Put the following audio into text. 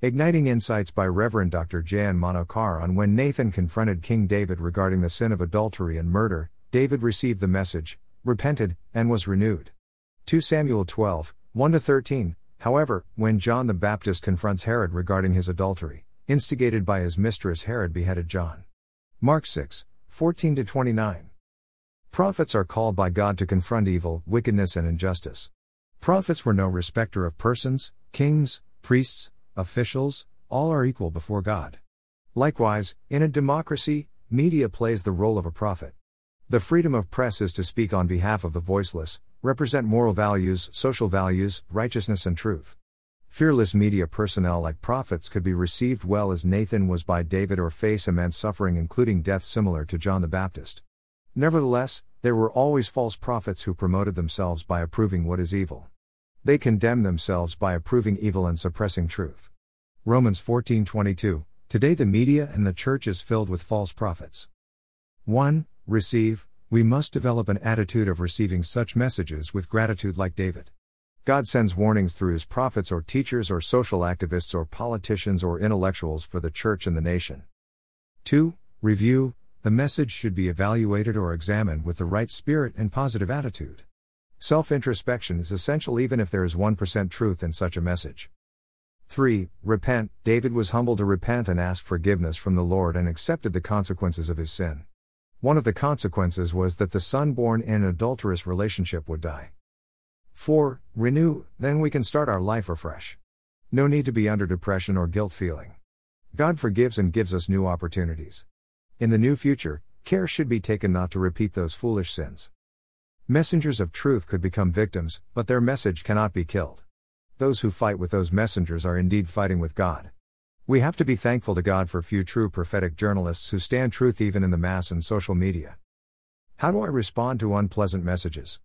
Igniting Insights by Reverend Dr. J.N. Manokaran when Nathan confronted King David regarding the sin of adultery and murder, David received the message, repented, and was renewed. 2 Samuel 12, 1 13. However, when John the Baptist confronts Herod regarding his adultery, instigated by his mistress, Herod beheaded John. Mark 6, 14 29. Prophets are called by God to confront evil, wickedness, and injustice. Prophets were no respecter of persons, kings, priests, officials, all are equal before God. Likewise, in a democracy, media plays the role of a prophet. The freedom of press is to speak on behalf of the voiceless, represent moral values, social values, righteousness, and truth. Fearless media personnel like prophets could be received well as Nathan was by David or face immense suffering, including death similar to John the Baptist. Nevertheless, there were always false prophets who promoted themselves by approving what is evil. They condemn themselves by approving evil and suppressing truth. Romans 14:22 Today the media and the church is filled with false prophets. 1. Receive, we must develop an attitude of receiving such messages with gratitude like David. God sends warnings through his prophets or teachers or social activists or politicians or intellectuals for the church and the nation. 2. Review, the message should be evaluated or examined with the right spirit and positive attitude. Self introspection is essential even if there is 1% truth in such a message. 3. Repent. David was humble to repent and ask forgiveness from the Lord and accepted the consequences of his sin. One of the consequences was that the son born in an adulterous relationship would die. 4. Renew, then we can start our life afresh. No need to be under depression or guilt feeling. God forgives and gives us new opportunities. In the new future, care should be taken not to repeat those foolish sins. Messengers of truth could become victims, but their message cannot be killed. Those who fight with those messengers are indeed fighting with God. We have to be thankful to God for few true prophetic journalists who stand truth even in the mass and social media. How do I respond to unpleasant messages?